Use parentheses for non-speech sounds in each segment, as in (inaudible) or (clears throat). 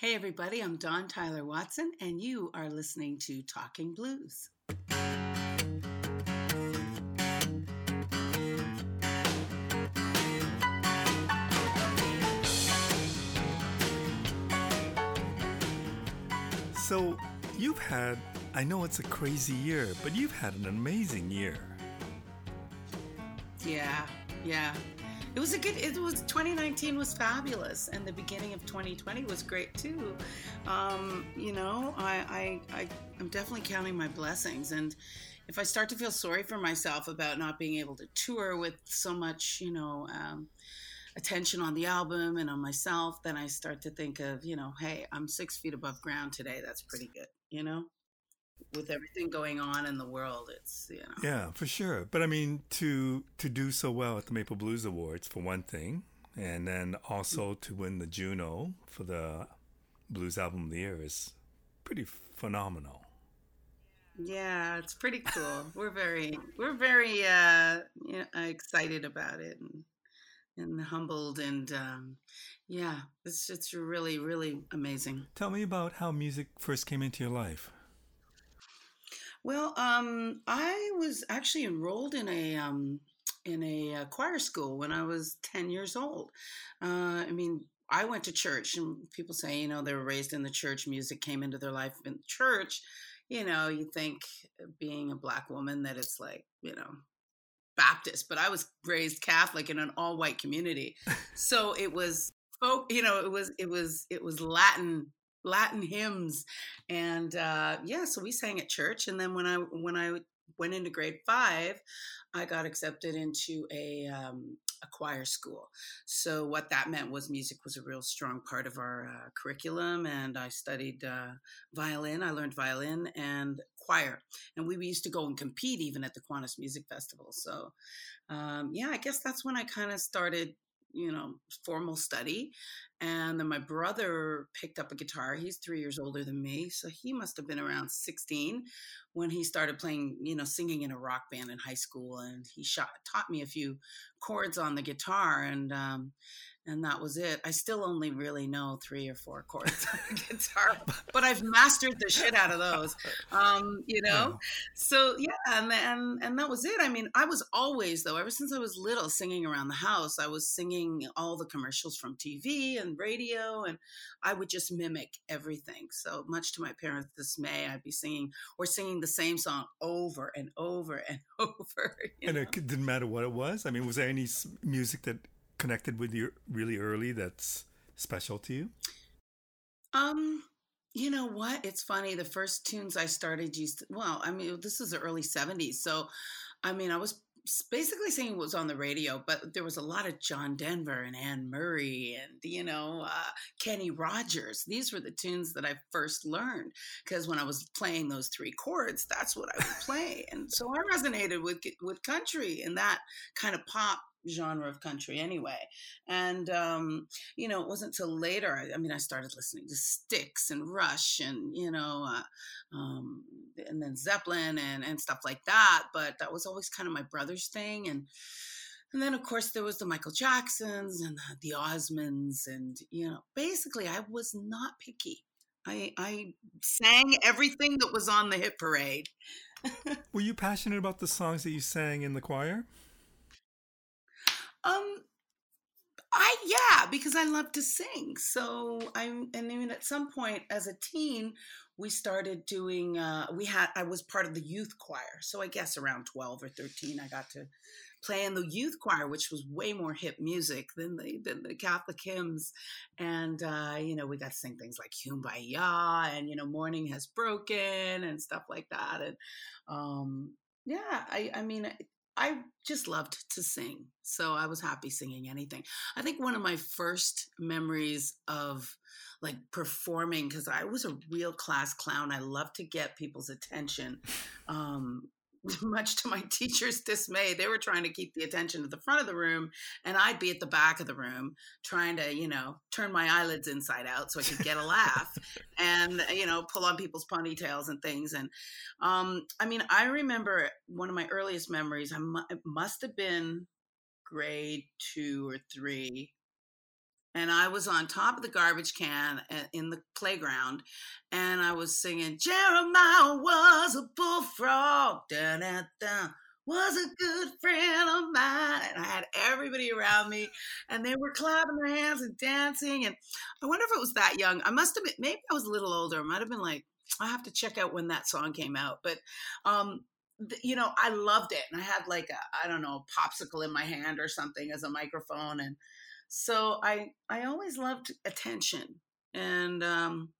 Hey, everybody, I'm Dawn Tyler Watson, and you are listening to Talking Blues. So, you've had, I know it's a crazy year, but you've had an amazing year. Yeah, yeah. It was a good. It was 2019 was fabulous, and the beginning of 2020 was great too. Um, you know, I, I I i'm definitely counting my blessings, and if I start to feel sorry for myself about not being able to tour with so much, you know. Um, attention on the album and on myself, then I start to think of, you know, hey, I'm six feet above ground today. That's pretty good, you know? With everything going on in the world, it's you know. Yeah, for sure. But I mean, to to do so well at the Maple Blues Awards for one thing, and then also to win the Juno for the Blues Album of the Year is pretty phenomenal. Yeah, it's pretty cool. we're very we're very uh, you know, excited about it and and humbled and um, yeah, it's it's really really amazing. Tell me about how music first came into your life. Well, um, I was actually enrolled in a um, in a, uh, choir school when I was ten years old. Uh, I mean, I went to church, and people say, you know, they were raised in the church. Music came into their life in church. You know, you think uh, being a black woman that it's like, you know, Baptist, but I was raised Catholic in an all white community, (laughs) so it was folk. You know, it was it was it was Latin Latin hymns, and uh, yeah, so we sang at church. And then when I when I went into grade five, I got accepted into a um, a choir school. So what that meant was music was a real strong part of our uh, curriculum, and I studied uh, violin. I learned violin and choir, and we used to go and compete even at the Kiwanis Music Festival. So um, yeah, I guess that's when I kind of started you know formal study and then my brother picked up a guitar he's three years older than me so he must have been around 16 when he started playing you know singing in a rock band in high school and he shot, taught me a few chords on the guitar and um, and that was it. I still only really know three or four chords on the (laughs) guitar, (laughs) but I've mastered the shit out of those. (laughs) Um, you know, so yeah, and, and and that was it. I mean, I was always though, ever since I was little, singing around the house. I was singing all the commercials from TV and radio, and I would just mimic everything. So much to my parents' dismay, I'd be singing or singing the same song over and over and (laughs) over. And know? it didn't matter what it was. I mean, was there any music that connected with you really early that's special to you? Um, you know what? It's funny. The first tunes I started used to, well, I mean, this is the early 70s. So, I mean, I was basically singing what was on the radio, but there was a lot of John Denver and Anne Murray and, you know, uh, Kenny Rogers. These were the tunes that I first learned because when I was playing those three chords, that's what I would play. And so I resonated with, with country and that kind of pop genre of country anyway. And, um, you know, it wasn't until later, I, I, mean, I started listening to Styx and Rush and, you know, uh, um, and then Zeppelin and, and stuff like that. But that was always kind of my brother's thing. And, and then, of course, there was the Michael Jacksons and the, the Osmonds. And, you know, basically, I was not picky. I, I sang everything that was on the hit parade. (laughs) Were you passionate about the songs that you sang in the choir? Um, I yeah, because I love to sing. So I'm, and even at some point as a teen, we started doing. Uh, we had I was part of the youth choir, so I guess around twelve or thirteen, I got to play in the youth choir, which was way more hip music than the than the Catholic hymns. And uh, you know, we got to sing things like "Kumbaya" and you know, "Morning Has Broken" and stuff like that. And um, yeah, I I mean, I just loved to sing. So I was happy singing anything. I think one of my first memories of like performing, because I was a real class clown, I loved to get people's attention. (laughs) Um, (laughs) much to my teacher's dismay, they were trying to keep the attention at the front of the room, and I'd be at the back of the room trying to, you know, turn my eyelids inside out so I could get a laugh, and you know, pull on people's ponytails and things. And um, I mean, I remember one of my earliest memories. I must have been grade two or three. And I was on top of the garbage can in the playground, and I was singing Jeremiah was a bullfrog, da da da. Was a good friend of mine, and I had everybody around me, and they were clapping their hands and dancing. And I wonder if it was that young. I must have been. Maybe I was a little older. I might have been like. I have to check out when that song came out, but um, you know, I loved it, and I had like a I don't know a popsicle in my hand or something as a microphone, and so I I always loved attention, and um,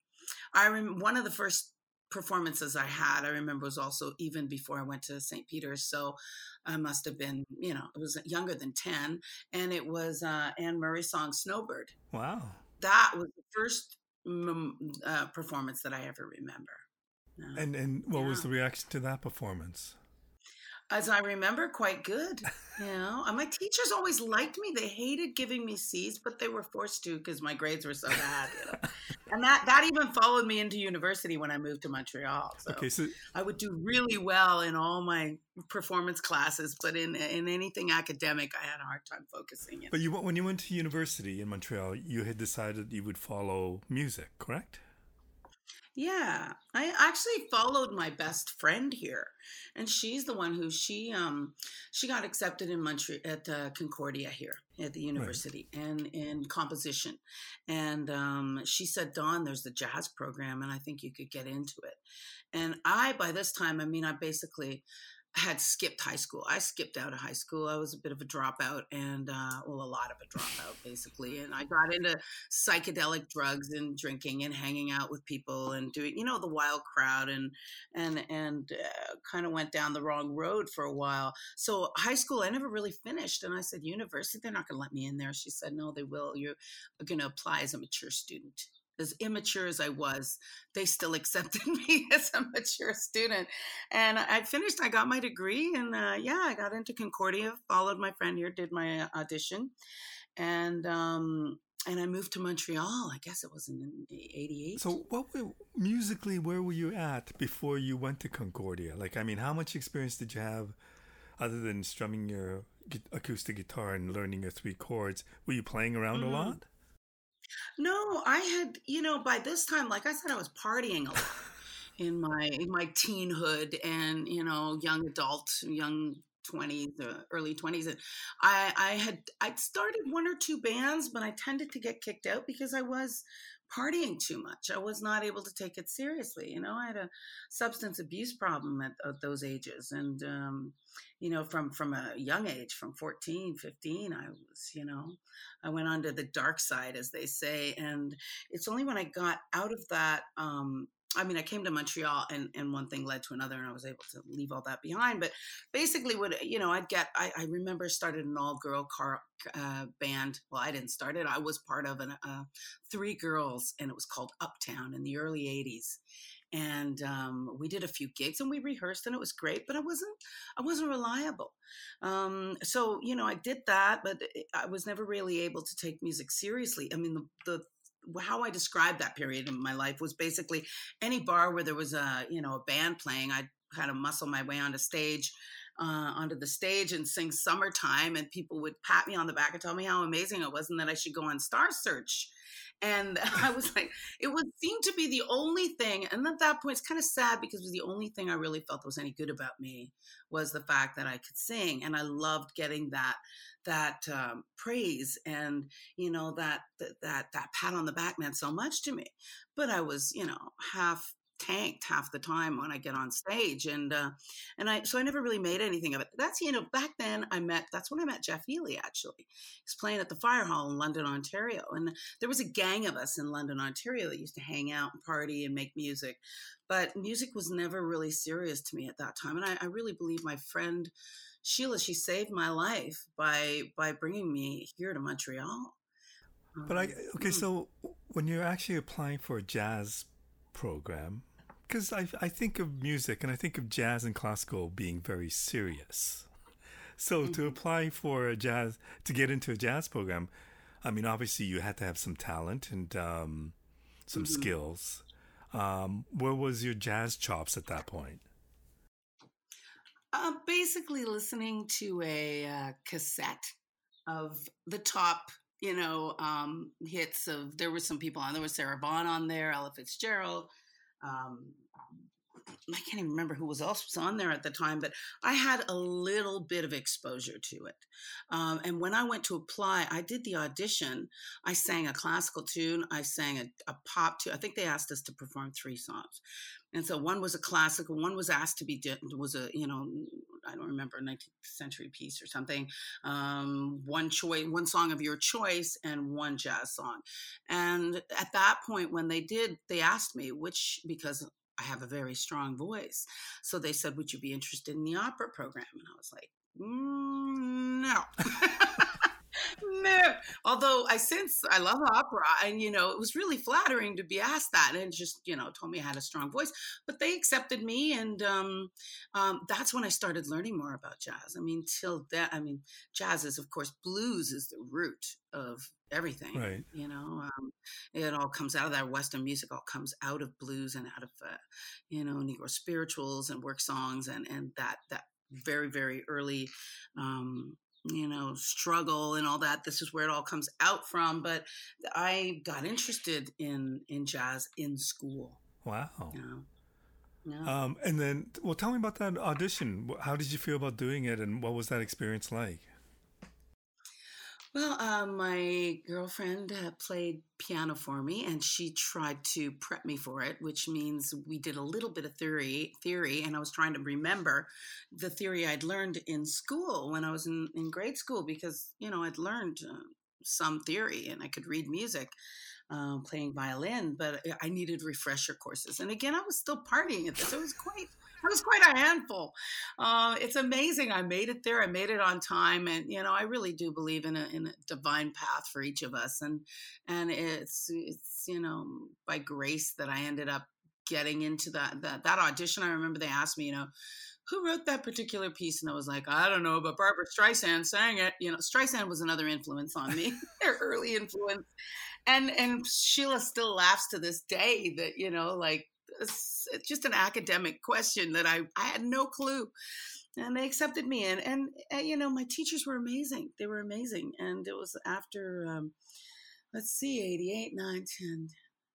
I remember one of the first performances I had. I remember was also even before I went to St. Peter's, so I must have been you know it was younger than ten, and it was uh, Anne Murray's song "Snowbird." Wow, that was the first uh, performance that I ever remember. Uh, and and what yeah. was the reaction to that performance? As I remember, quite good. You know, and my teachers always liked me. They hated giving me C's, but they were forced to because my grades were so bad. You know? (laughs) and that that even followed me into university when I moved to Montreal. So, okay, so I would do really well in all my performance classes, but in in anything academic, I had a hard time focusing. But you when you went to university in Montreal, you had decided you would follow music, correct? Yeah, I actually followed my best friend here, and she's the one who she um she got accepted in Montreal at uh, Concordia here at the university right. and in composition, and um, she said, "Dawn, there's the jazz program, and I think you could get into it." And I, by this time, I mean, I basically had skipped high school. I skipped out of high school. I was a bit of a dropout and, uh, well, a lot of a dropout basically. And I got into psychedelic drugs and drinking and hanging out with people and doing, you know, the wild crowd and, and, and uh, kind of went down the wrong road for a while. So high school, I never really finished. And I said, university, they're not going to let me in there. She said, no, they will. You're going to apply as a mature student as immature as I was, they still (laughs) accepted me as a mature student. And I finished, I got my degree, and uh, yeah, I got into Concordia, followed my friend here, did my audition, and um, and I moved to Montreal. I guess it was in '88. So, what were, musically, where were you at before you went to Concordia? Like, I mean, how much experience did you have, other than strumming your acoustic guitar and learning your three chords? Were you playing around mm-hmm. a lot? No, I had, you know, by this time, like I said, I was partying a lot in my in my teenhood and you know, young adult, young twenties, uh, early twenties, and I I had I'd started one or two bands, but I tended to get kicked out because I was partying too much. I was not able to take it seriously. You know, I had a substance abuse problem at, at those ages. And, um, you know, from, from a young age, from 14, 15, I was, you know, I went on to the dark side, as they say. And it's only when I got out of that, um, I mean, I came to Montreal and, and one thing led to another and I was able to leave all that behind. But basically what, you know, I'd get, I, I remember started an all girl car uh, band. Well, I didn't start it. I was part of an, uh, three girls and it was called Uptown in the early eighties. And um, we did a few gigs and we rehearsed and it was great, but I wasn't, I wasn't reliable. Um, so, you know, I did that, but I was never really able to take music seriously. I mean, the, the how I described that period in my life was basically any bar where there was a you know a band playing, I'd kind of muscle my way onto stage, uh, onto the stage and sing "Summertime," and people would pat me on the back and tell me how amazing it was, and that I should go on Star Search. And (laughs) I was like, it would seem to be the only thing. And at that point, it's kind of sad because it was the only thing I really felt was any good about me was the fact that I could sing, and I loved getting that that um, praise and you know that, that that that pat on the back meant so much to me. But I was, you know, half tanked half the time when I get on stage, and uh, and I so I never really made anything of it. That's you know back then I met that's when I met Jeff Healey actually. He's playing at the Fire Hall in London, Ontario, and there was a gang of us in London, Ontario that used to hang out and party and make music, but music was never really serious to me at that time, and I, I really believe my friend. Sheila, she saved my life by by bringing me here to Montreal. But I okay, hmm. so when you're actually applying for a jazz program, because I, I think of music and I think of jazz and classical being very serious. So mm-hmm. to apply for a jazz, to get into a jazz program, I mean, obviously you had to have some talent and um, some mm-hmm. skills. Um, where was your jazz chops at that point? Uh, basically, listening to a uh, cassette of the top you know, um, hits of there were some people on there was Sarah Vaughan on there, Ella Fitzgerald. Um, I can't even remember who was else was on there at the time, but I had a little bit of exposure to it. Um, and when I went to apply, I did the audition. I sang a classical tune. I sang a, a pop tune. I think they asked us to perform three songs. And so one was a classical, one was asked to be, was a, you know, I don't remember, 19th century piece or something. Um, one choice, one song of your choice and one jazz song. And at that point, when they did, they asked me which, because I have a very strong voice. So they said, Would you be interested in the opera program? And I was like, mm, No. (laughs) (laughs) no. Although I since I love opera, and you know, it was really flattering to be asked that, and just you know, told me I had a strong voice. But they accepted me, and um, um, that's when I started learning more about jazz. I mean, till that, I mean, jazz is of course blues is the root of everything. Right. You know, um, it all comes out of that Western music. All comes out of blues and out of uh, you know Negro spirituals and work songs and and that that very very early um, you know struggle and all that this is where it all comes out from but i got interested in in jazz in school wow you know? yeah. um and then well tell me about that audition how did you feel about doing it and what was that experience like well, uh, my girlfriend uh, played piano for me, and she tried to prep me for it, which means we did a little bit of theory. Theory, and I was trying to remember the theory I'd learned in school when I was in, in grade school, because you know I'd learned uh, some theory and I could read music. Um, playing violin, but I needed refresher courses. And again, I was still partying at this. It was quite it was quite a handful. Uh, it's amazing. I made it there. I made it on time, and you know, I really do believe in a in a divine path for each of us, and and it's it's you know by grace that I ended up getting into that that that audition. I remember they asked me, you know. Who wrote that particular piece? And I was like, I don't know, but Barbra Streisand sang it. You know, Streisand was another influence on me, (laughs) early influence and and Sheila still laughs to this day that you know like it's just an academic question that I, I had no clue. And they accepted me. And, and, and, you know, my teachers were amazing. They were amazing. And it was after, um, let's see, 88, 9, 10.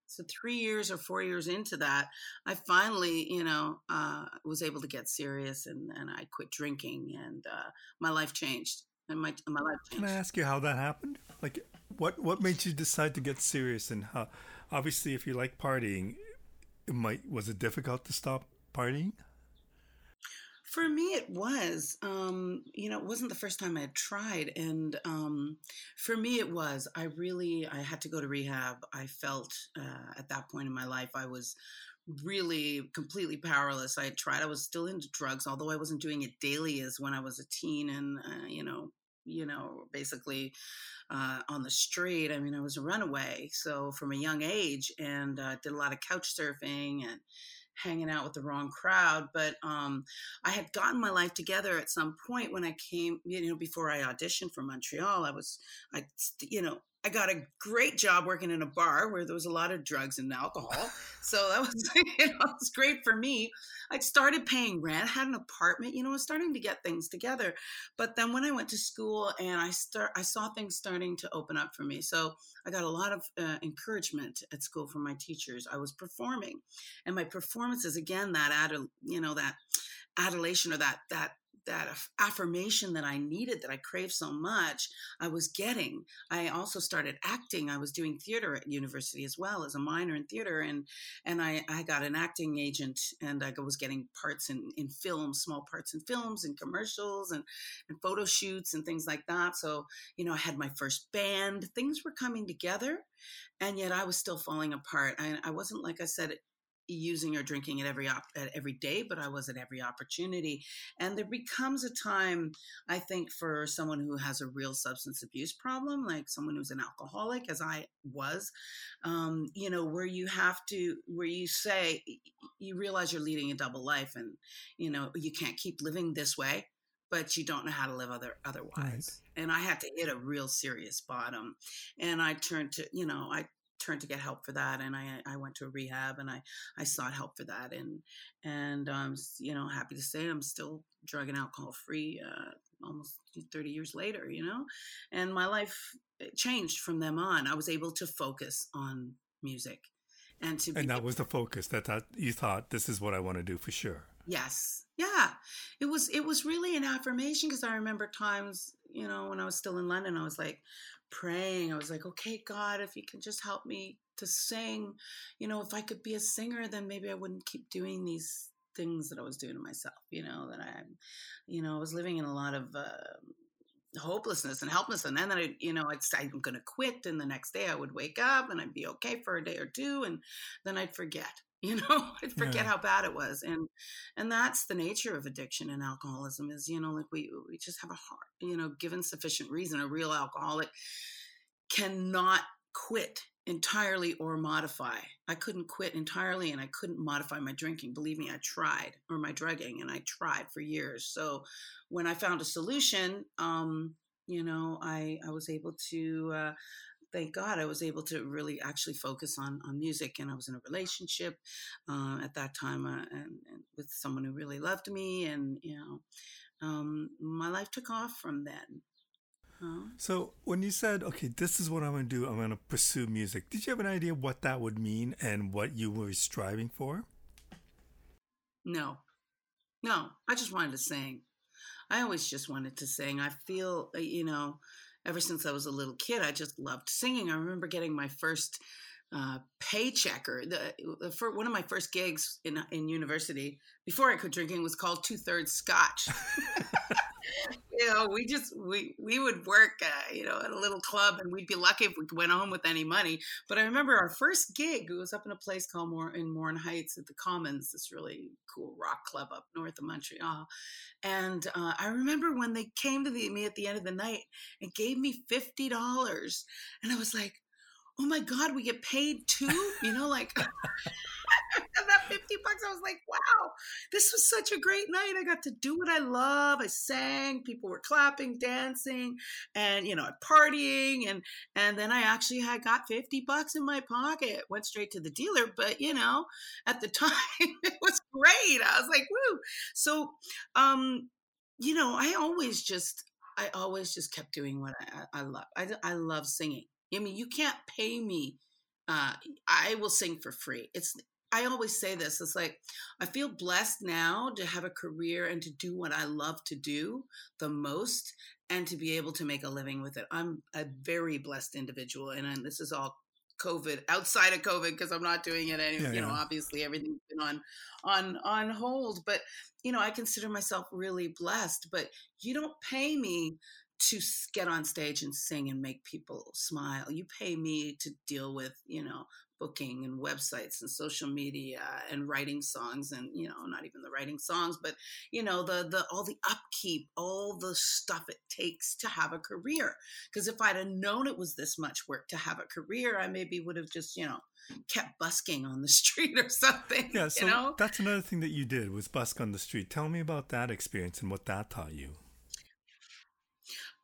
So three years or four years into that, I finally, you know, uh, was able to get serious and, and I quit drinking and uh, my life changed. And my, my life changed. Can I ask you how that happened? Like, what, what made you decide to get serious and how, obviously, if you like partying, might was it difficult to stop partying? For me, it was. Um, you know, it wasn't the first time I had tried, and um, for me, it was. I really, I had to go to rehab. I felt uh, at that point in my life, I was really completely powerless. I had tried. I was still into drugs, although I wasn't doing it daily as when I was a teen, and uh, you know, you know, basically uh, on the street. I mean, I was a runaway, so from a young age, and uh, did a lot of couch surfing and hanging out with the wrong crowd. But um, I had gotten my life together at some point when I came, you know, before I auditioned for Montreal. I was, I, you know, I got a great job working in a bar where there was a lot of drugs and alcohol. (laughs) So that was, (laughs) you know, it was great for me. I started paying rent, had an apartment, you know, I was starting to get things together. But then when I went to school and I start, I saw things starting to open up for me. So I got a lot of uh, encouragement at school from my teachers. I was performing, and my performances again that added, you know, that adulation or that that that affirmation that I needed, that I craved so much, I was getting. I also started acting. I was doing theater at university as well as a minor in theater, and and I, I got an acting agent, and I was getting parts in in films, small parts in films and commercials, and and photo shoots and things like that. So you know, I had my first band. Things were coming together, and yet I was still falling apart. I, I wasn't like I said using or drinking at every op- at every day, but I was at every opportunity. And there becomes a time, I think, for someone who has a real substance abuse problem, like someone who's an alcoholic, as I was, um, you know, where you have to, where you say, you realize you're leading a double life, and you know, you can't keep living this way. But you don't know how to live other otherwise, right. and I had to hit a real serious bottom, and I turned to you know I turned to get help for that and I, I went to a rehab and I, I sought help for that and and I'm um, you know happy to say I'm still drug and alcohol free uh, almost 30 years later, you know? And my life changed from them on. I was able to focus on music and to And that was the focus that, that you thought this is what I want to do for sure. Yes. Yeah. It was it was really an affirmation because I remember times, you know, when I was still in London, I was like praying. I was like, "Okay, God, if you can just help me to sing, you know, if I could be a singer, then maybe I wouldn't keep doing these things that I was doing to myself, you know, that I you know, I was living in a lot of uh, hopelessness and helplessness. And then I, you know, I'm to quit. And the next day I would wake up and I'd be okay for a day or two. And then I'd forget you know? (laughs) I'd forget yeah. how bad it was and and that's the nature of addiction and alcoholism is you know like we we just have a heart you know given sufficient reason a real alcoholic cannot quit entirely or modify. I couldn't quit entirely and i couldn't modify my drinking. Believe me i tried or my drugging and i tried for years. So when i found a solution um you know i i was able to uh, thank God I was able to really actually focus on on music, and I was in a relationship uh, at that time uh, and, and, with someone who really loved me, and you know, um, my life took off from then. Huh? So when you said, "Okay, this is what I'm going to do. I'm going to pursue music," did you have an idea what that would mean and what you were striving for? No, no. I just wanted to sing. I always just wanted to sing. I feel, uh, you know, ever since I was a little kid, I just loved singing. I remember getting my first uh, paycheck or the, for one of my first gigs in in university before I quit drinking was called Two Thirds Scotch. (laughs) (laughs) you know, we just we we would work, uh, you know, at a little club, and we'd be lucky if we went home with any money. But I remember our first gig was up in a place called More in Morin Heights at the Commons, this really cool rock club up north of Montreal. And uh, I remember when they came to the, me at the end of the night and gave me fifty dollars, and I was like, "Oh my god, we get paid too!" You know, like. (laughs) that 50 bucks. I was like, wow, this was such a great night. I got to do what I love. I sang, people were clapping, dancing, and you know, partying. And and then I actually had got 50 bucks in my pocket. Went straight to the dealer, but you know, at the (laughs) time it was great. I was like, woo. So um, you know, I always just I always just kept doing what I, I love. I, I love singing. I mean, you can't pay me uh, I will sing for free. It's I always say this. It's like I feel blessed now to have a career and to do what I love to do the most and to be able to make a living with it. I'm a very blessed individual and, and this is all COVID outside of COVID because I'm not doing it anymore. Yeah, you know, obviously everything's been on on on hold, but you know, I consider myself really blessed, but you don't pay me to get on stage and sing and make people smile. You pay me to deal with, you know, booking and websites and social media and writing songs and you know not even the writing songs but you know the the all the upkeep all the stuff it takes to have a career. Because if i'd have known it was this much work to have a career i maybe would have just you know kept busking on the (laughs) street or something yeah so you know? that's another thing that you did was busk on the street. Tell me about that experience and what that taught you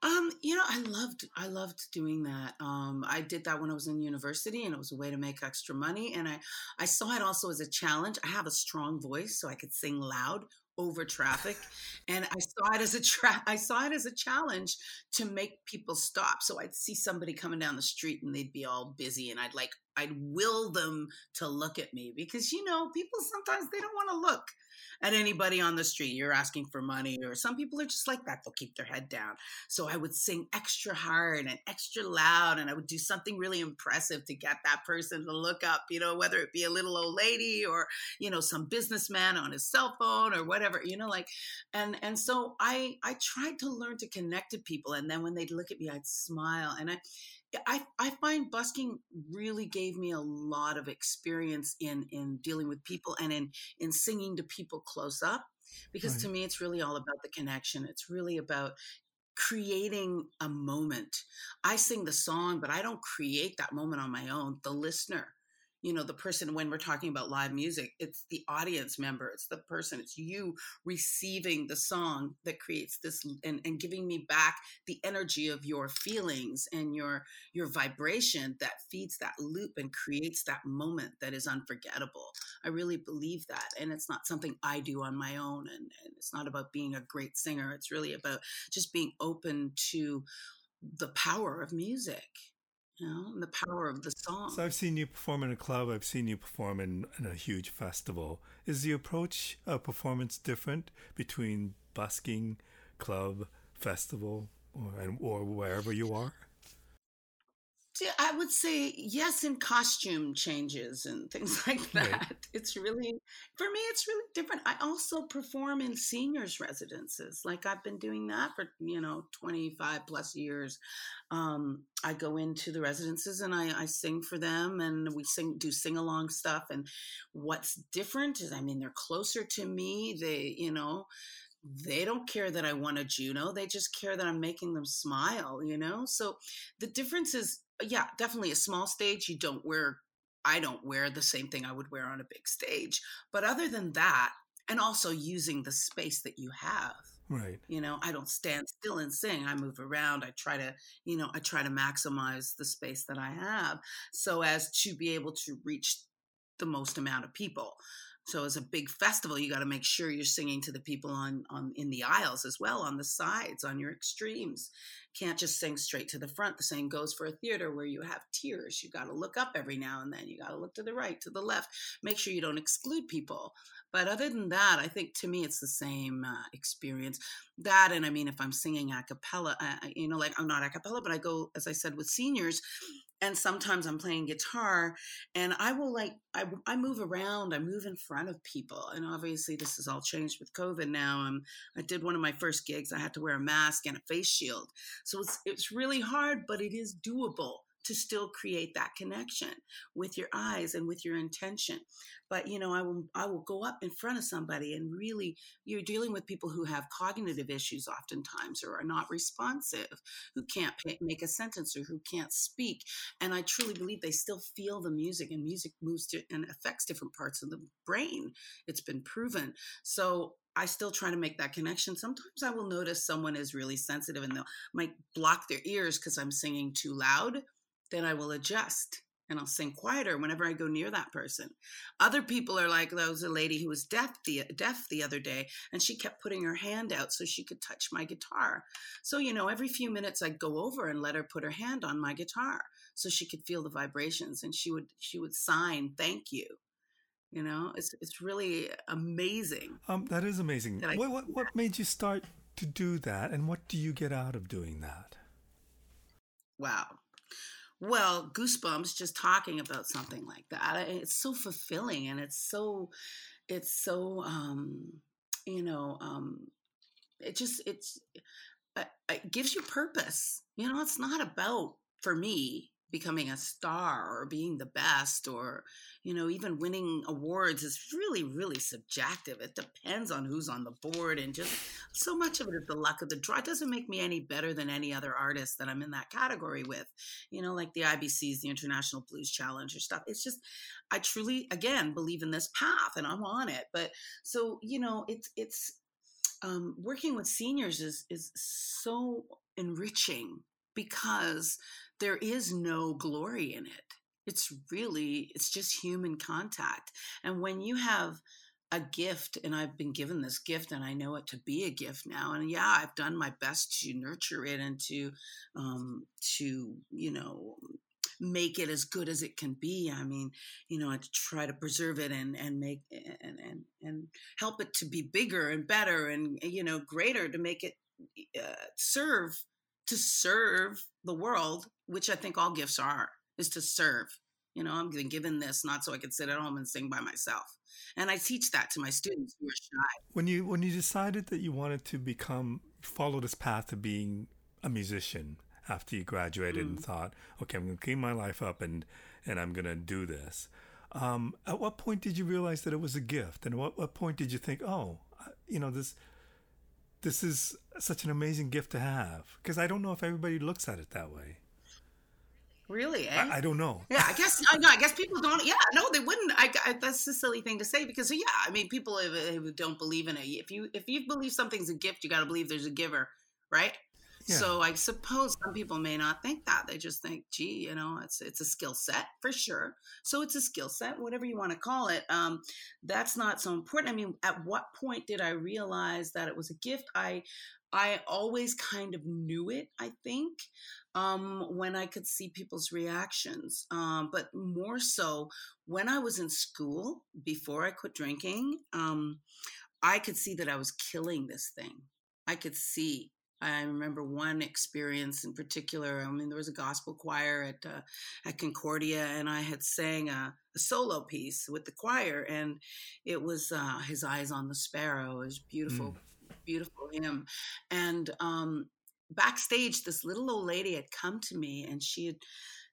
um, you know, I loved I loved doing that. Um, I did that when I was in university, and it was a way to make extra money. And I I saw it also as a challenge. I have a strong voice, so I could sing loud over traffic, (laughs) and I saw it as a tra- I saw it as a challenge to make people stop. So I'd see somebody coming down the street, and they'd be all busy, and I'd like I'd will them to look at me because you know people sometimes they don't want to look at anybody on the street. You're asking for money, or some people are just like that. They'll keep their head down. So I would sing extra hard and extra loud, and I would do something really impressive to get that person to look up, you know, whether it be a little old lady or, you know, some businessman on his cell phone or whatever, you know, like, and, and so I, I tried to learn to connect to people. And then when they'd look at me, I'd smile. And I, I, I find busking really gave me a lot of experience in in dealing with people and in in singing to people close up because right. to me it's really all about the connection. It's really about creating a moment. I sing the song but i don't create that moment on my own. The listener you know the person when we're talking about live music it's the audience member it's the person it's you receiving the song that creates this and, and giving me back the energy of your feelings and your your vibration that feeds that loop and creates that moment that is unforgettable. I really believe that and it's not something i do on my own and, and it's not about being a great singer it's really about just being open to the power of music know, and the power of the song. So I've seen you perform in a club. I've seen you perform in, in a huge festival. Is the approach of performance different between busking, club, festival, or or wherever you are? I would say yes in costume changes and things (laughs) like that. Right. It's really, for me, it's really different. I also perform in seniors' residences. Like I've been doing that for, you know, 25 plus years. Um, I go into the residences and I, I sing for them and we sing, do sing along stuff. And what's different is, I mean, they're closer to me. They, you know, they don't care that I won a Juno. They just care that I'm making them smile, you know? So the difference is yeah, definitely a small stage. You don't wear, I don't wear the same thing I would wear on a big stage. But other than that, and also using the space that you have. Right. You know, I don't stand still and sing. I move around. I try to, you know, I try to maximize the space that I have so as to be able to reach the most amount of people. So as a big festival, you got to make sure you're singing to the people on on in the aisles as well, on the sides, on your extremes. Can't just sing straight to the front. The same goes for a theater where you have tiers. You got to look up every now and then. You got to look to the right, to the left. Make sure you don't exclude people. But other than that, I think to me it's the same uh, experience. That and I mean, if I'm singing a cappella, uh, you know, like I'm not a cappella, but I go, as I said, with seniors, and sometimes I'm playing guitar and I will like I, I move around I move in front of people and obviously this has all changed with COVID now um, I did one of my first gigs I had to wear a mask and a face shield. So it's it's really hard but it is doable to still create that connection with your eyes and with your intention. But you know i will i will go up in front of somebody and really you're dealing with people who have cognitive issues oftentimes or are not responsive who can't make a sentence or who can't speak. And i truly believe they still feel the music and music moves to and affects different parts of the brain. It's been proven. So I still try to make that connection. Sometimes I will notice someone is really sensitive and they might block their ears because I'm singing too loud then I will adjust and I'll sing quieter whenever I go near that person. Other people are like, there was a lady who was deaf the, deaf the other day, and she kept putting her hand out so she could touch my guitar. So, you know, every few minutes I'd go over and let her put her hand on my guitar so she could feel the vibrations and she would she would sign thank you. You know, it's it's really amazing. Um, that is amazing. That what, what what made you start to do that and what do you get out of doing that? Wow well goosebumps just talking about something like that it's so fulfilling and it's so it's so um you know um it just it's it gives you purpose you know it's not about for me becoming a star or being the best or you know even winning awards is really really subjective. It depends on who's on the board and just so much of it is the luck of the draw. It doesn't make me any better than any other artist that i'm in that category with. You know like the ibc's the international blues challenge or stuff. It's just i truly again believe in this path and i'm on it. But so you know it's it's um, working with seniors is is so enriching because there is no glory in it. It's really, it's just human contact. And when you have a gift, and I've been given this gift, and I know it to be a gift now. And yeah, I've done my best to nurture it and to, um, to you know, make it as good as it can be. I mean, you know, I try to preserve it and and make and and and help it to be bigger and better and you know greater to make it uh, serve to serve the world, which I think all gifts are, is to serve. You know, I'm given this not so I can sit at home and sing by myself. And I teach that to my students who are shy. When you when you decided that you wanted to become follow this path of being a musician after you graduated mm. and thought, okay, I'm going to clean my life up and and I'm going to do this. Um, at what point did you realize that it was a gift? And what, what point did you think, oh, you know, this this is such an amazing gift to have because I don't know if everybody looks at it that way. Really? Eh? I, I, don't know. (laughs) Yeah, I guess I. I guess people don't. Yeah, no, they wouldn't. I, I that's a silly thing to say because yeah, I mean, people who don't believe in it. If you if you believe something's a gift, you got to believe there's a giver, right? Yeah. So I suppose some people may not think that. They just think, gee, you know, it's it's a skill set for sure. So it's a skill set, whatever you want to call it. Um, that's not so important. I mean, at what point did I realize that it was a gift? I I always kind of knew it, I think um, when I could see people's reactions. Um, but more so when I was in school before I quit drinking, um, I could see that I was killing this thing. I could see. I remember one experience in particular. I mean, there was a gospel choir at uh, at Concordia, and I had sang a, a, solo piece with the choir, and it was uh, "His Eyes on the Sparrow." It was beautiful, mm. beautiful hymn, and um, backstage, this little old lady had come to me and she had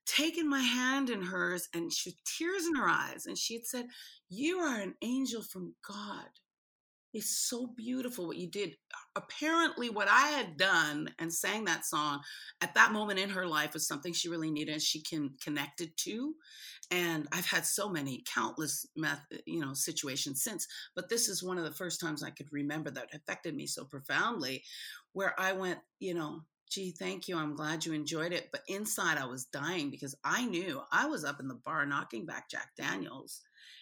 taken my hand in hers and she had tears in her eyes and she had said, You are an angel from God. It's so beautiful what you did. Apparently, what I had done and sang that song at that moment in her life was something she really needed and she can connect it to. And I've had so many countless meth, you know situations since, but this is one of the first times I could remember that affected me so profoundly where I went, you know, gee, thank you. I'm glad you enjoyed it. But inside, I was dying because I knew I was up in the bar knocking back Jack Daniels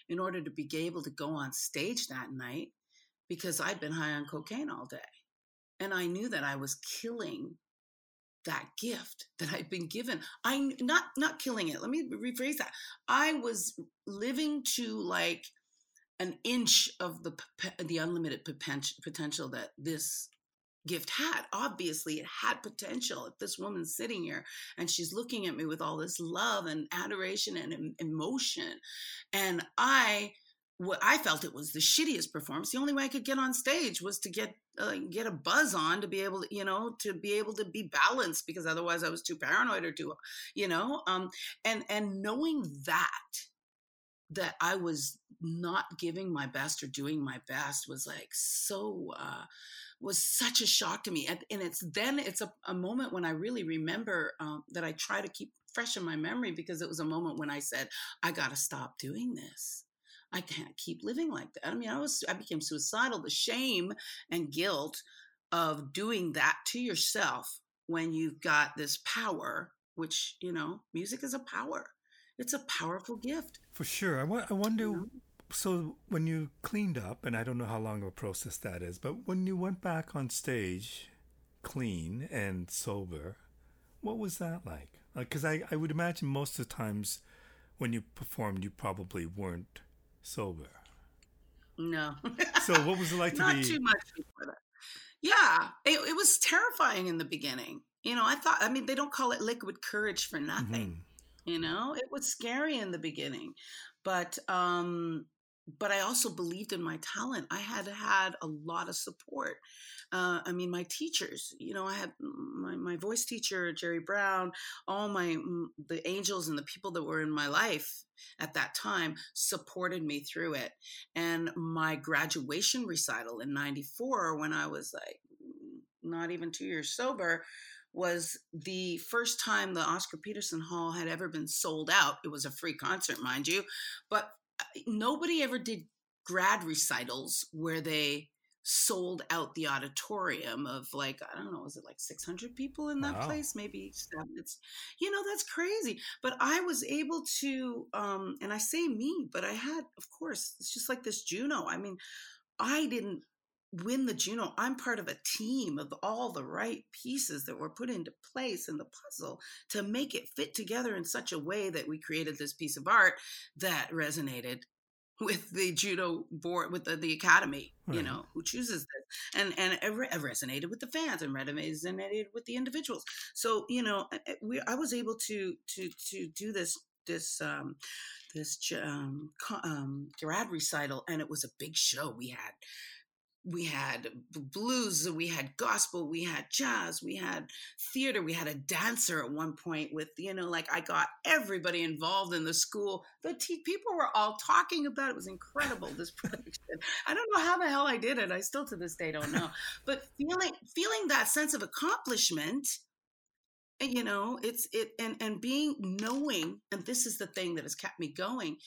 in order to be able to go on stage that night because I'd been high on cocaine all day. And I knew that I was killing that gift (laughs) that I'd been given. I not not killing it. Let me rephrase that. I was living to like an inch of the the unlimited potential that this gift had. Obviously, it had potential. If this woman's sitting here and she's looking at me with all this love and adoration and emotion, and I what I felt it was the shittiest performance. The only way I could get on stage was to get uh, get a buzz on to be able to, you know, to be able to be balanced because otherwise I was too paranoid or too, you know, um, and and knowing that that I was not giving my best or doing my best was like so uh, was such a shock to me. And, and it's then it's a, a, moment when I really remember um, that I try to keep fresh in my memory because it was a moment when I said, I got to stop doing this. I can't keep living like that. I mean, I was, I became suicidal. The shame and guilt of doing that to yourself when you've got this power, which, you know, music is a power. It's a powerful gift. For sure. I, wonder, you know? so when you cleaned up, and I don't know how long of a process that is, but when you went back on stage clean and sober, what was that like? Because I, I would imagine most of the times when you performed, you probably weren't sober. No. so what was it like to (laughs) Not be? too much before that. Yeah, it, it, was terrifying in the beginning. You know, I thought, I mean, they don't call it liquid courage for nothing. Mm-hmm. You know, it was scary in the beginning, but um, but I also believed in my talent. I had had a lot of support. Uh, I mean, my teachers, you know, I had my, my voice teacher, Jerry Brown, all my, the angels and the people that were in my life at that time supported me through it. And my graduation recital in 94, when I was like not even two years sober, was the first time the Oscar Peterson Hall had ever been sold out. It was a free concert, mind you, but nobody ever did grad recitals where they sold out the auditorium of like i don't know was it like 600 people in that wow. place? Maybe it's you know that's crazy. But i was able to um and i say me but i had of course it's just like this juno. I mean i didn't win the juno. I'm part of a team of all the right pieces that were put into place in the puzzle to make it fit together in such a way that we created this piece of art that resonated with the Juno board with the, the academy right. you know who chooses this. And and it, re- it, resonated with the fans and resonated with the individuals. So you know we, i was able to to to do this this um this um, um grad recital and it was a big show. We had we had blues, we had gospel, we had jazz, we had theater, we had a dancer at one point with, you know, like I got everybody involved in the school. The te- people were all talking about it. it was incredible, this (laughs) production. I don't know how the hell I did it. I still to this day don't know. (laughs) But feeling feeling that sense of accomplishment eh, you know it's it and and being knowing and this is the thing that has kept me going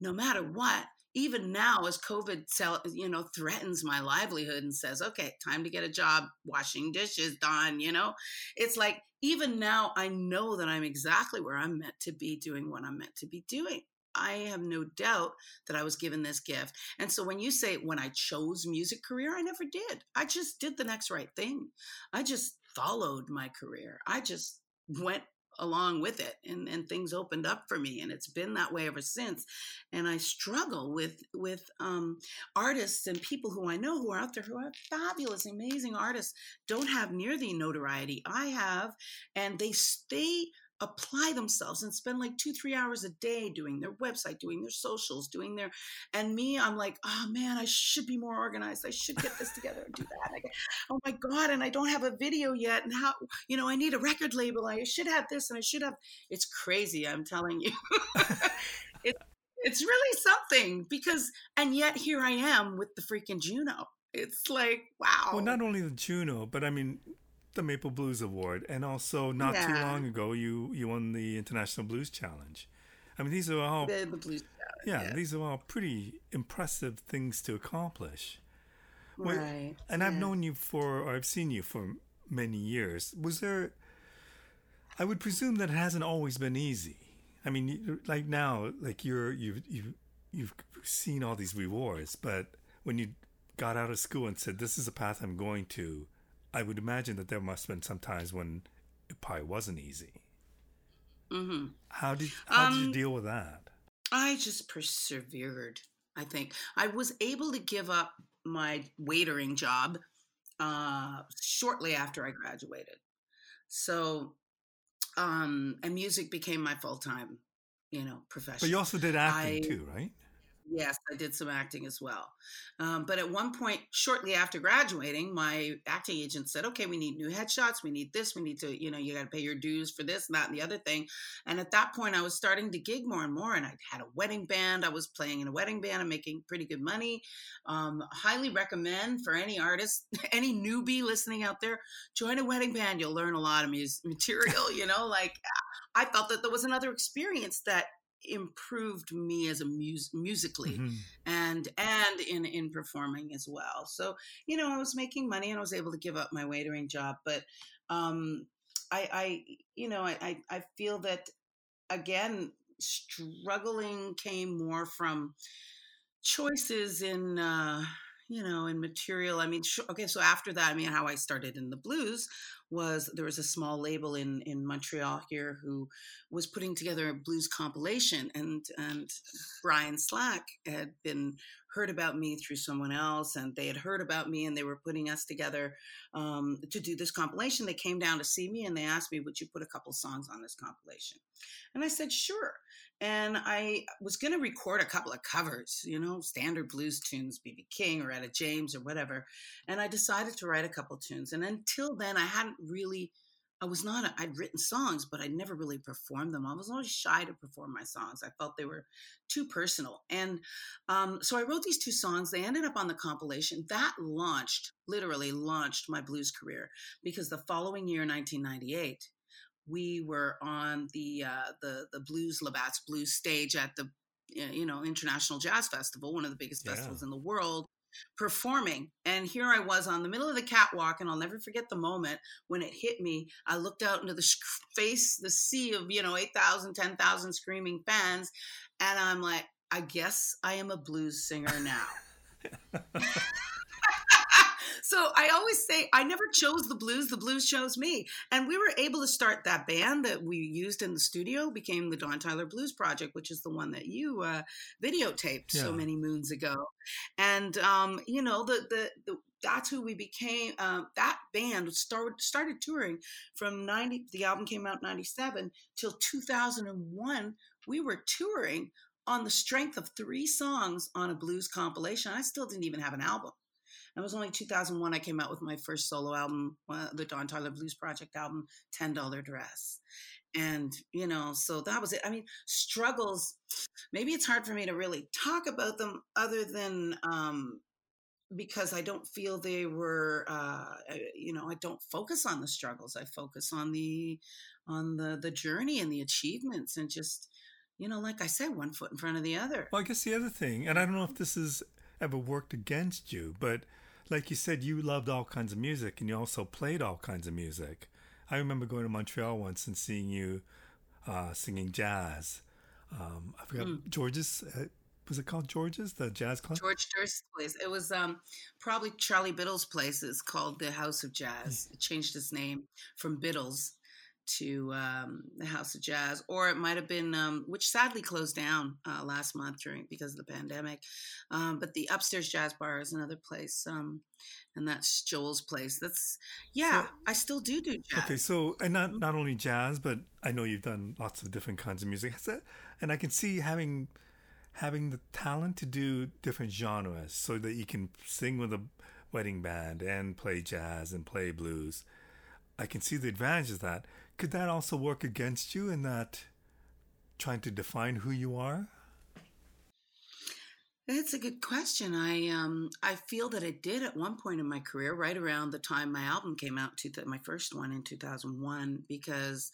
no matter what even now as covid you know threatens my livelihood and says okay time to get a job washing dishes Dawn you know it's like even now i know that i'm exactly where i'm meant to be doing what i'm meant to be doing I have no doubt that I was given this gift. And so when you say when I chose music career, I never did. I just did the next right thing. I just followed my career. I just went along with it and, and things opened up for me and it's been that way ever since and i struggle with with um, artists and people who i know who are out there who are fabulous amazing artists don't have near the notoriety i have and they stay apply themselves and spend like two three hours a day doing their website doing their socials doing their and me i'm like oh man i should be more organized. I should get this together and do that. And oh my god and i don't have a video yet and how you know i need a record label. I should have this and i should have it's crazy i'm telling you. (laughs) It, it's really something because and yet here i am with the freaking juno. It's like wow. well not only the juno but i mean the Maple Blues Award, and also not yeah. too long ago you you won the International Blues Challenge. I mean, these are all the, the Blues yeah, yeah, these are all pretty impressive things to accomplish. Well, right. And yeah. I've known you for, or I've seen you for many years. Was there? I would presume that it hasn't always been easy. I mean, like now, like you're you've you've you've seen all these rewards, but when you got out of school and said, "This is a path I'm going to," I would imagine that there must have been some times when it probably wasn't easy. Mm-hmm. How did how um, did you um, deal with that? I just persevered. I think I was able to give up my waitering job uh, shortly after I graduated. So, um, and music became my full time, you know, profession. But you also did acting I, too, right? Yes, I did some acting as well. Um, but at one point, shortly after graduating, my acting agent said, okay, we need new headshots. We need this. We need to, you know, you got to pay your dues for this and that and the other thing. And at that point, I was starting to gig more and more. And I had a wedding band. I was playing in a wedding band and making pretty good money. Um, highly recommend for any artist, (laughs) any newbie listening out there, join a wedding band. You'll learn a lot of music material, you know, like I felt that there was another experience that improved me as a mus- musically mm-hmm. and and in in performing as well so you know i was making money and i was able to give up my waitering job but um i i you know i i feel that again struggling came more from choices in uh you know in material i mean sh- okay so after that i mean how i started in the blues was there was a small label in in Montreal here who was putting together a blues compilation, and and Brian Slack had been heard about me through someone else, and they had heard about me, and they were putting us together um, to do this compilation. They came down to see me, and they asked me, "Would you put a couple songs on this compilation?" And I said, "Sure." and I was going to record a couple of covers, you know, standard blues tunes, BB King or Etta James or whatever. And I decided to write a couple tunes. And until then, I hadn't really, I was not, i would written songs, but I'd never really performed them. I was always shy to perform my songs. I felt they were too personal. And um, so I wrote these two songs. They ended up on the compilation. That launched, literally launched my blues career because the following year, 1998, we were on the uh, the the Blues Labatt's Blues stage at the you know International Jazz Festival, one of the biggest yeah. festivals in the world, performing. And here I was on the middle of the catwalk, and I'll never forget the moment when it hit me. I looked out into the face, the sea of you know 8,000, 10,000 screaming fans, and I'm like, I guess I am a blues singer now. (laughs) (laughs) (laughs) so I always say I never chose the blues, the blues chose me. And we were able to start that band that we used in the studio, became the Dawn Tyler Blues Project, which is the one that you uh, videotaped yeah. so many moons ago. And, um, you know, the, the, the that's who we became. Um, that band started started touring from ninety. The album came out ninety seven till two thousand and one. We were touring on the strength of three songs on a blues compilation. I still didn't even have an album. It was only 2001 I came out with my first solo album, uh, the Dawn Tyler Blues Project album, $10 Dress. And, you know, so that was it. I mean, struggles, maybe it's hard for me to really talk about them other than, um, because I don't feel they were, uh, you know, I don't focus on the struggles. I focus on the, on the the journey and the achievements, and just, you know, like I said, one foot in front of the other. Well, I guess the other thing, and I don't know if this has ever worked against you, but like you said, you loved all kinds of music, and you also played all kinds of music. I remember going to Montreal once and seeing you uh, singing jazz. Um, I forgot mm. George's. Uh, was it called George's, the jazz club? George Durst's place. It was um, probably Charlie Biddle's place. It's called the House of Jazz. It changed its name from Biddle's to um, the House of Jazz, or it might have been, um, which sadly closed down uh, last month during because of the pandemic. Um, but the Upstairs Jazz Bar is another place, um, and that's Joel's place. That's yeah, so, I still do do jazz. Okay, so and not not only jazz, but I know you've done lots of different kinds of music. And I can see having having the talent to do different genres so that you can sing with a wedding band and play jazz and play blues. I can see the advantage of that. Could that also work against you in that trying to define who you are? That's a good question. I um I feel that it did at one point in my career, right around the time my album came out, to my first one in two thousand one, because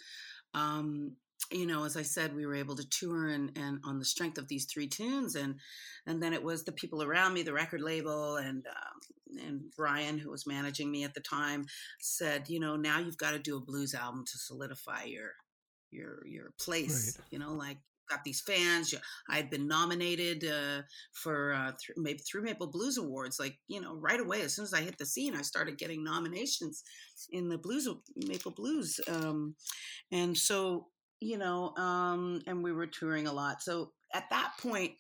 um you know, as I said, we were able to tour and, and on the strength of these three tunes, and and then it was the people around me, the record label, and um, and Brian, who was managing me at the time, said, you know, now you've got to do a blues album to solidify your your your place. Right. You know, like got these fans. I had been nominated uh, for uh, th- maybe through Maple Blues Awards. Like you know, right away as soon as I hit the scene, I started getting nominations in the blues Maple Blues, um, and so you know, um, and we were touring a lot. So at that point,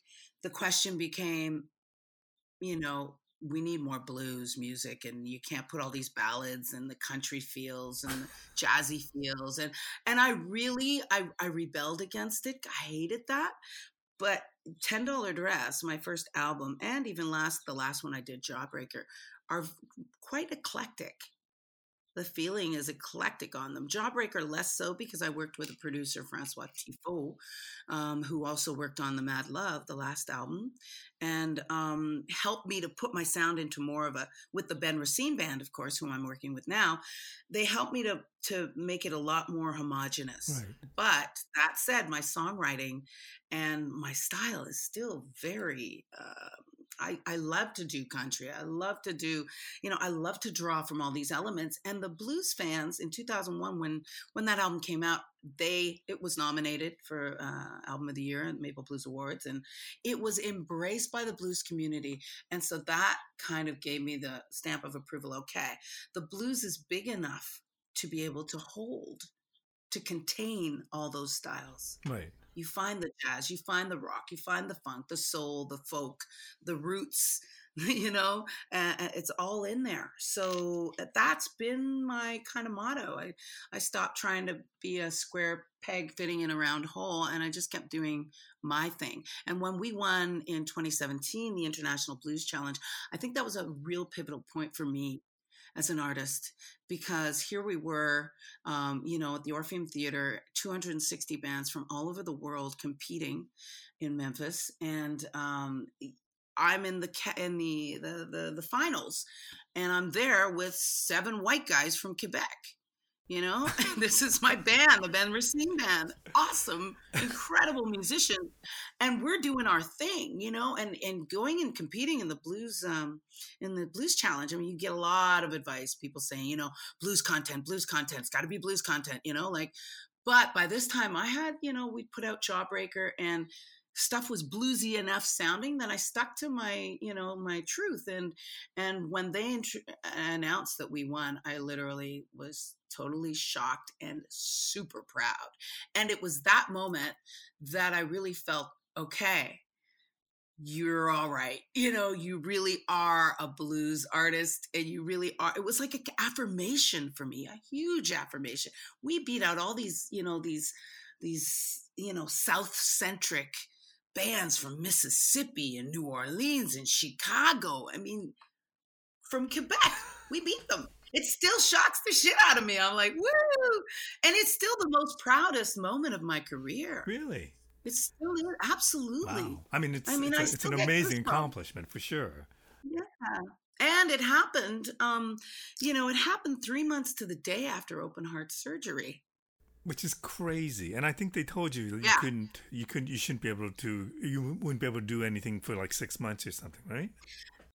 the question became, you know, we need more blues music and you can't put all these ballads and the country feels and jazzy feels and and I really I, I rebelled against it. I hated that. But Ten Dollar Dress, my first album, and even last the last one I did, Jawbreaker, are quite eclectic the feeling is eclectic on them. Jawbreaker less so because I worked with a producer, Francois Tifo, um, who also worked on the Mad Love, the last album, and um, helped me to put my sound into more of a with the Ben Racine band, of course, who I'm working with now. They helped me to to make it a lot more homogenous. Right. But that said, my songwriting and my style is still very. Uh, I, I love to do country. I love to do, you know, I love to draw from all these elements. And the blues fans in 2001, when when that album came out, they it was nominated for uh, album of the year at Maple Blues Awards, and it was embraced by the blues community. And so that kind of gave me the stamp of approval. Okay, the blues is big enough to be able to hold, to contain all those styles. Right. You find the jazz, you find the rock, you find the funk, the soul, the folk, the roots, (laughs) you know, it's all in there. So uh, that's been my kind of motto. I, I stopped trying to be a square peg fitting in a round hole and I just kept doing my thing. And when we won in 2017, the International Blues Challenge, I think that was a real pivotal point for me as an artist because here we were, um, you know, at the Orpheum Theater, 260 bands from all over the world competing in Memphis, and um, I'm in the in the, the the the finals, and I'm there with seven white guys from Quebec you know, (laughs) (laughs) this is my band, the Ben Racine Band. Awesome, incredible musician, and we're doing our thing, you know, and and going and competing in the blues, um, in the blues challenge. I mean, you get a lot of advice, people saying, you know, blues content, blues content, it's got to be blues content, you know, like. But by this time, I had, you know, we put out Jawbreaker and stuff was bluesy enough sounding that I stuck to my, you know, my truth. And and when they int- announced that we won, I literally was totally shocked and super proud. And it was that moment that I really felt okay. You're all right. You know, you really are a blues artist and you really are. It was like an affirmation for me, a huge affirmation. We beat out all these, you know, these, these, you know, South centric bands from Mississippi and New Orleans and Chicago. I mean, from Quebec, we beat them. It still shocks the shit out of me. I'm like, woo! And it's still the most proudest moment of my career. Really? It's still absolutely. Wow. I mean, it's I mean, it's, a, it's an amazing accomplishment for sure. Yeah, and it happened um you know it happened three months to the day after open heart surgery which is crazy. And i think they told you you Yeah. couldn't you couldn't you shouldn't be able to you wouldn't be able to do anything for like six months or something right?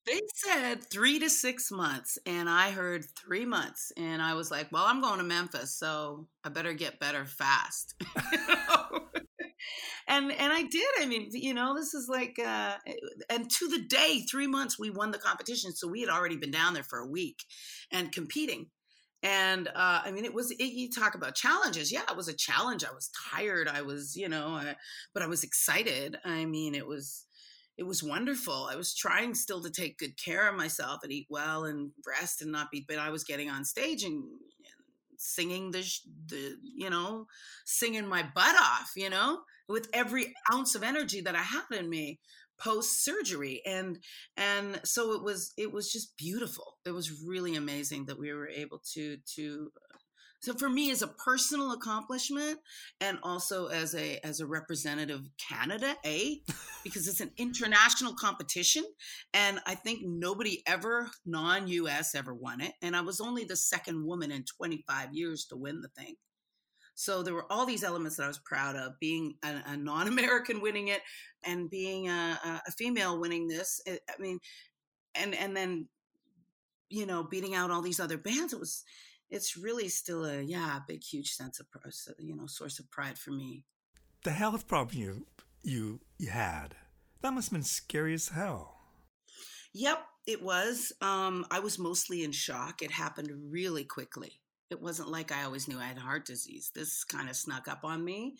They said three to six months and i heard three months and i was like well i'm going to memphis so i better get better fast. (laughs) And and i did. I mean you know this is like uh and to the day three months we won the competition so we had already been down there for a week and competing and uh, I mean, it was. It, you talk about challenges. Yeah, it was a challenge. I was tired. I was, you know, I, but I was excited. I mean, it was, it was wonderful. I was trying still to take good care of myself and eat well and rest and not be. But I was getting on stage and, and singing the, the, you know, singing my butt off. You know, with every ounce of energy that I had in me post surgery and and so it was it was just beautiful. It was really amazing that we were able to to so for me as a personal accomplishment and also as a as a representative of canada a (laughs) because it's an international competition and i think nobody ever non-us ever won it and i was only the second woman in 25 years to win the thing so there were all these elements that I was proud of, being a, a non-American winning it, and being a, a female winning this. I mean, and and then, you know, beating out all these other bands. It was, it's really still a yeah, big huge sense of you know source of pride for me. The health problem you you you had that must have been scary as hell. Yep, it was. Um, I was mostly in shock. It happened really quickly it wasn't like I always knew I had heart disease. This kind of snuck up on me.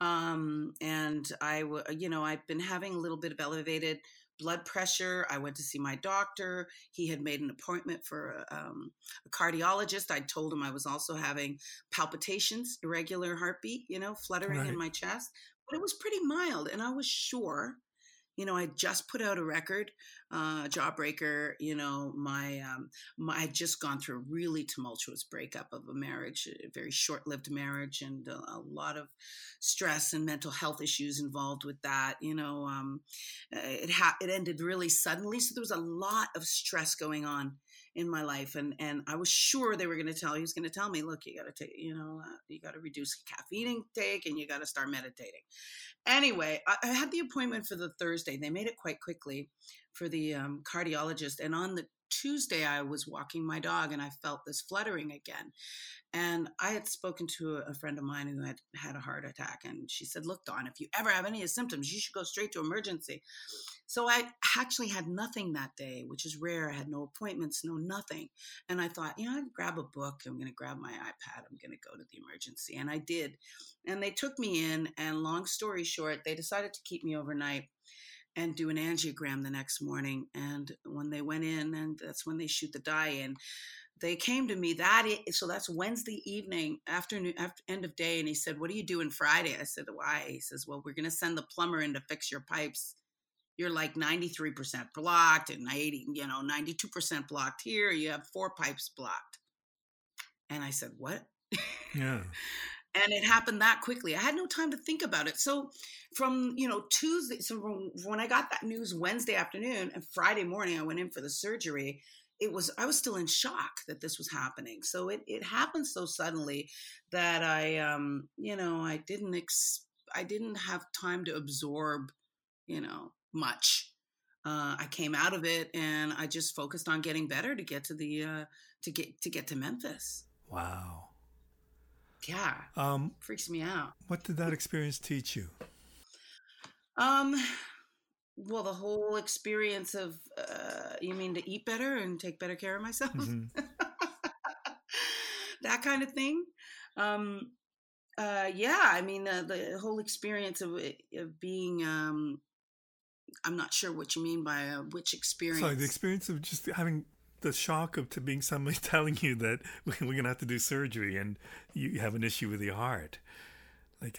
Um, and I, you know, I've been having a little bit of elevated blood pressure. I went to see my doctor. He had made an appointment for um, a cardiologist. I told him I was also having palpitations, irregular heartbeat, you know, fluttering right. in my chest. But it was pretty mild. And I was sure you know, I just put out a record, uh, Jawbreaker. You know, my, um, my I had just gone through a really tumultuous breakup of a marriage, a very short-lived marriage, and a, a lot of stress and mental health issues involved with that. You know, um, it ha- it ended really suddenly, so there was a lot of stress going on in my life and and I was sure they were going to tell he was going to tell me look you got to take you know uh, you got to reduce caffeine intake and you got to start meditating. Anyway I, I, had the appointment for the Thursday they made it quite quickly for the um, cardiologist and on the Tuesday I was walking my dog and I felt this fluttering again and I had spoken to a friend of mine who had had a heart attack and she said look Dawn if you ever have any symptoms you should go straight to emergency so I actually had nothing that day, which is rare. I had no appointments, no nothing. And I thought, you know, I'd grab a book. I'm going to grab my iPad. I'm going to go to the emergency. And I did. And they took me in. And long story short, they decided to keep me overnight and do an angiogram the next morning. And when they went in, and that's when they shoot the dye in, they came to me that so that's Wednesday evening, afternoon, after end of day, and he said, "What are you doing Friday?" I said, "Why?" He says, "Well, we're going to send the plumber in to fix your pipes." you're like 93% blocked and 80, you know, 92% blocked here. You have four pipes blocked. And I said, What? Yeah. (laughs) and it happened that quickly. I had no time to think about it. So from, you know, Tuesday, so from when I got that news Wednesday afternoon and Friday morning, I went in for the surgery. It was, I was still in shock that this was happening. So it, it happened so suddenly that I, um, you know, I didn't, ex- I didn't have time to absorb, you know, much. Uh, I came out of it and I just focused on getting better to get to the uh, to get to get to Memphis. Wow. Yeah. Um, freaks me out. What did that experience teach you? Um. Well, the whole experience of uh, you mean to eat better and take better care of myself, mm-hmm. (laughs) that kind of thing. Um, uh, yeah, I mean uh, the whole experience of of being um, I'm not sure what you mean by uh, which experience. Sorry, the experience of just having the shock of to being somebody (laughs) telling you that we're gonna have to do surgery and you have an issue with your heart. Like,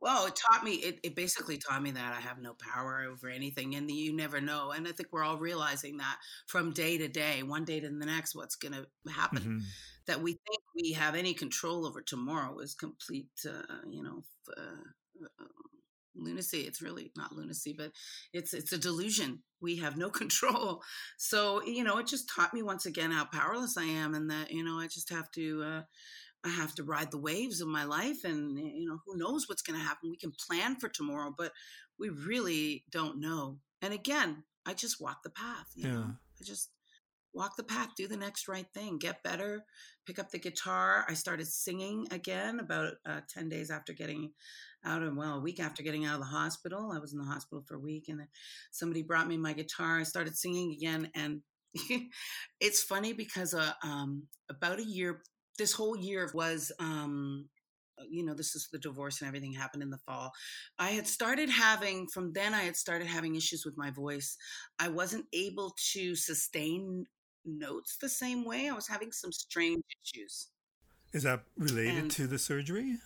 well, it taught me. It, it basically taught me that I have no power over anything, and you never know. And I think we're all realizing that from day to day, one day to the next, what's going to happen. Mm-hmm. That we think we have any control over tomorrow is complete, uh, you know, uh, lunacy. It's really not lunacy, but it's it's a delusion. We have no (laughs) control. So you know, it just taught me once again how powerless I am, and that you know I just have to. Uh, I have to ride the waves of my life, and you know who knows what's going to happen. We can plan for tomorrow, but we really don't know. And again, I just walk the path. You yeah. know, I just walk the path, do the next right thing, get better, pick up the guitar. I started singing again about uh, 10 days after getting out of, well, a week after getting out of the hospital. I was in the hospital for a week and then somebody brought me my guitar. I started singing again. And (laughs) it's funny because uh, um, about a year, this whole year was um, you know, this is the divorce and everything happened in the fall. I had started having, from then, I had started having issues with my voice. I wasn't able to sustain notes the same way. I was having some strange issues. Is that related and, to the surgery?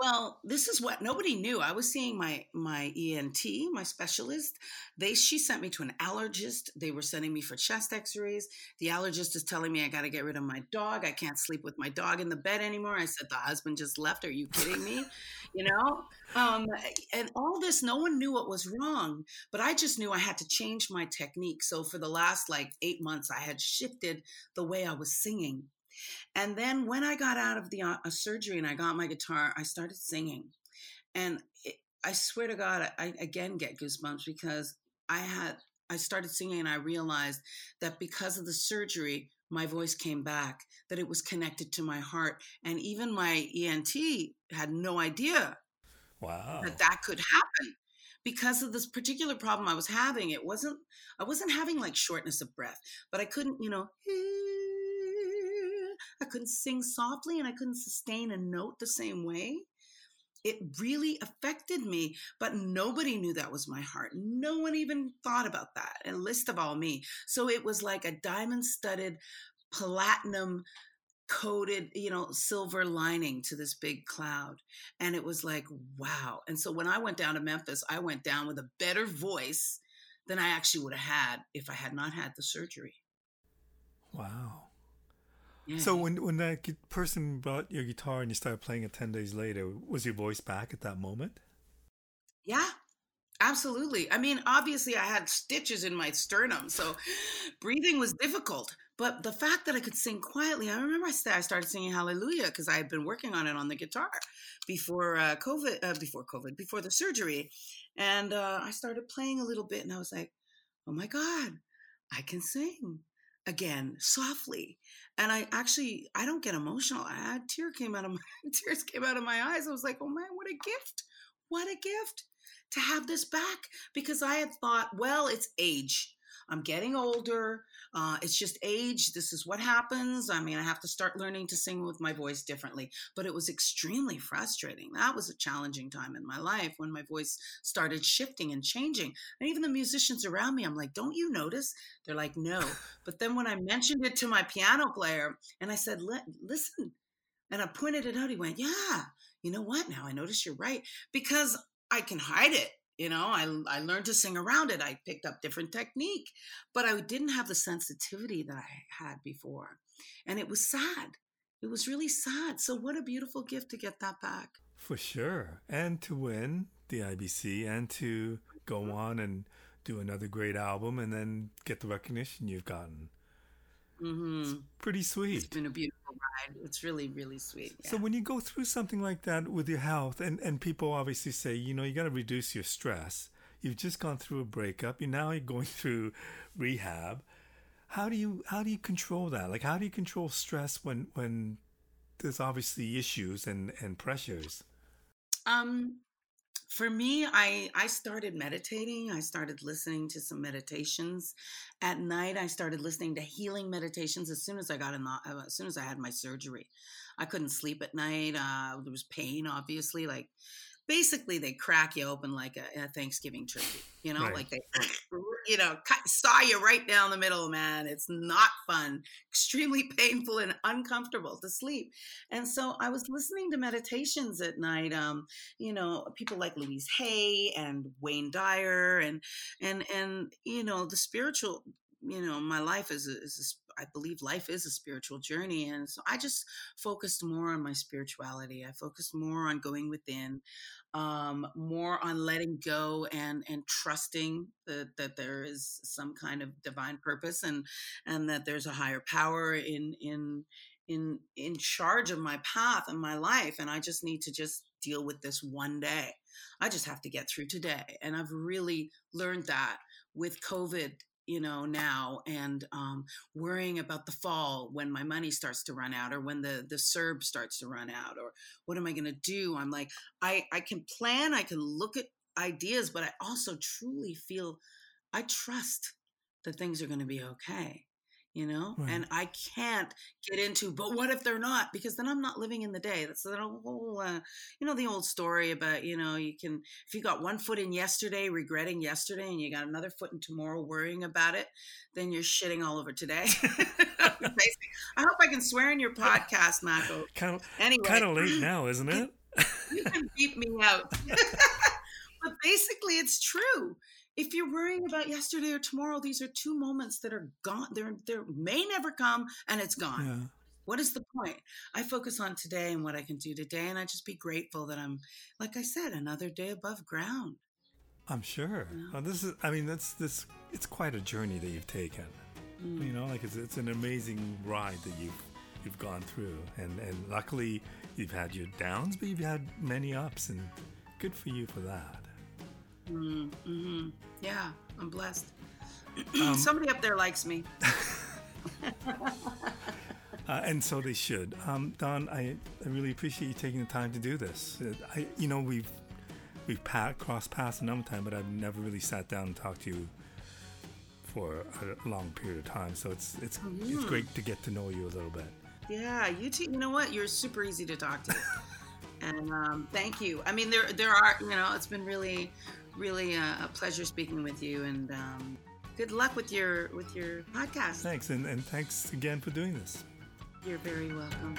Well, this is what nobody knew. I was seeing my my ENT, my specialist. They she sent me to an allergist. They were sending me for chest X-rays. The allergist is telling me I got to get rid of my dog. I can't sleep with my dog in the bed anymore. I said the husband just left. Are you kidding me? (laughs) you know, um, and all this, no one knew what was wrong, but I just knew I had to change my technique. So for the last like eight months, I had shifted the way I was singing and then when I got out of the uh, surgery and I got my guitar, I started singing. And it, I swear to God, I, I again get goosebumps because I had I started singing and I realized that because of the surgery, my voice came back, that it was connected to my heart. And even my ENT had no idea wow. that that could happen because of this particular problem I was having. It wasn't, I wasn't having like shortness of breath, but I couldn't, you know, I couldn't sing softly and I couldn't sustain a note the same way. It really affected me, but nobody knew that was my heart. No one even thought about that, and least of all me. So it was like a diamond studded, platinum coated, you know, silver lining to this big cloud. And it was like, wow. And so when I went down to Memphis, I went down with a better voice than I actually would have had if I had not had the surgery. Wow. So when when that person brought your guitar and you started playing it ten days later, was your voice back at that moment? Yeah, absolutely. I mean, obviously, I had stitches in my sternum, so breathing was difficult. But the fact that I could sing quietly, I remember I started singing Hallelujah because I had been working on it on the guitar before uh, COVID, uh, before COVID, before the surgery, and uh, I started playing a little bit, and I was like, "Oh my God, I can sing!" Again softly. And i actually i don't get emotional. I had tear came out of (laughs) my tears came out of my eyes. I was like oh man what a gift. What a gift to have this back. Because i had thought well it's age I'm getting older. Uh, it's just age. This is what happens. I mean, I have to start learning to sing with my voice differently. But it was extremely frustrating. That was a challenging time in my life when my voice started shifting and changing. And even the musicians around me, I'm like, don't you notice? They're like, no. (sighs) But then when I mentioned it to my piano player and I said, listen, and I pointed it out, he went, yeah, you know what? Now I notice you're right because I can hide it you know I, I learned to sing around it i picked up different technique but i didn't have the sensitivity that i had before. And it was sad. It was really sad. So what a beautiful gift to get that back. For sure. And to win the ibc and to go mm-hmm. on and do another great album and then get the recognition you've gotten Mm-hmm. It's pretty sweet. It's been a beautiful ride. It's really, really sweet. Yeah. So when you go through something like that with your health, and, and people obviously say, you know, you got to reduce your stress. You've just gone through a breakup. You now you're going (laughs) through rehab. How do you how do you control that? Like how do you control stress when when there's obviously issues and and pressures? Um, for me i i started meditating i started listening to some meditations at night i started listening to healing meditations as soon as i got in the uh, as soon as i had my surgery. I couldn't sleep at night uh, there was pain obviously like basically they crack you open like a, a Thanksgiving turkey, you know, right. like they, you know, cut, saw you right down the middle, man. It's not fun, extremely (laughs) painful and uncomfortable to sleep. And so I was listening to meditations at night. Um, you know, people like Louise Hay and Wayne Dyer and and and you know the spiritual. You know, my life is, a, is a, I believe life is a spiritual journey. And so I just focused more on my spirituality. I focused more on going within, um, more on letting go and, and trusting that, that there is some kind of divine purpose and, and that there's a higher power in, in, in, in charge of my path and my life. And I just need to just deal with this one day. I just have to get through today. And I've really learned that with COVID you know now and um, worrying about the fall when my money starts to run out or when the the CERB starts to run out or what am i going to do? I'm like i i can plan i can look at ideas but i also truly feel i trust that things are going to be okay you know? Right. and i can't get into but what if they're not? Because then i'm not living in the day. That's the whole uh, you know the old story about you know you can if you got one foot in yesterday regretting yesterday and you got another foot in tomorrow worrying about it then you're shitting all over today. (laughs) (laughs) I hope i can swear in your podcast Mako. kind of anyway. kind of late now isn't it? you can beat me out. (laughs) But basically it's true if you're worrying about yesterday or tomorrow, these are two moments that are gone. They're they may never come, and it's gone. Yeah. What is the point? I focus on today and what I can do today, and I just be grateful that I'm, like I said, another day above ground. I'm sure. You know? well, this is. I mean, that's this. It's quite a journey that you've taken. Mm. You know, like it's, it's an amazing ride that you've you've gone through, and and luckily you've had your downs, but you've had many ups, and good for you for that. Mm-hmm. Yeah, I'm blessed. (clears throat) Um, Somebody up there likes me. (laughs) (laughs) uh, and so they should. Um, Dawn, I, I really appreciate you taking the time to do this. Uh, I, you know, we've we've pat, crossed paths a number of times, but I've never really sat down and talked to you for a long period of time. So it's it's mm-hmm. it's great to get to know you a little bit. Yeah, you two. You know what? You're super easy to talk to. (laughs) and um, thank you. I mean, there there are you know, it's been really really a, a pleasure speaking with you, and um, good luck with your with your podcast. Thanks, and, and thanks again for doing this. You're very welcome.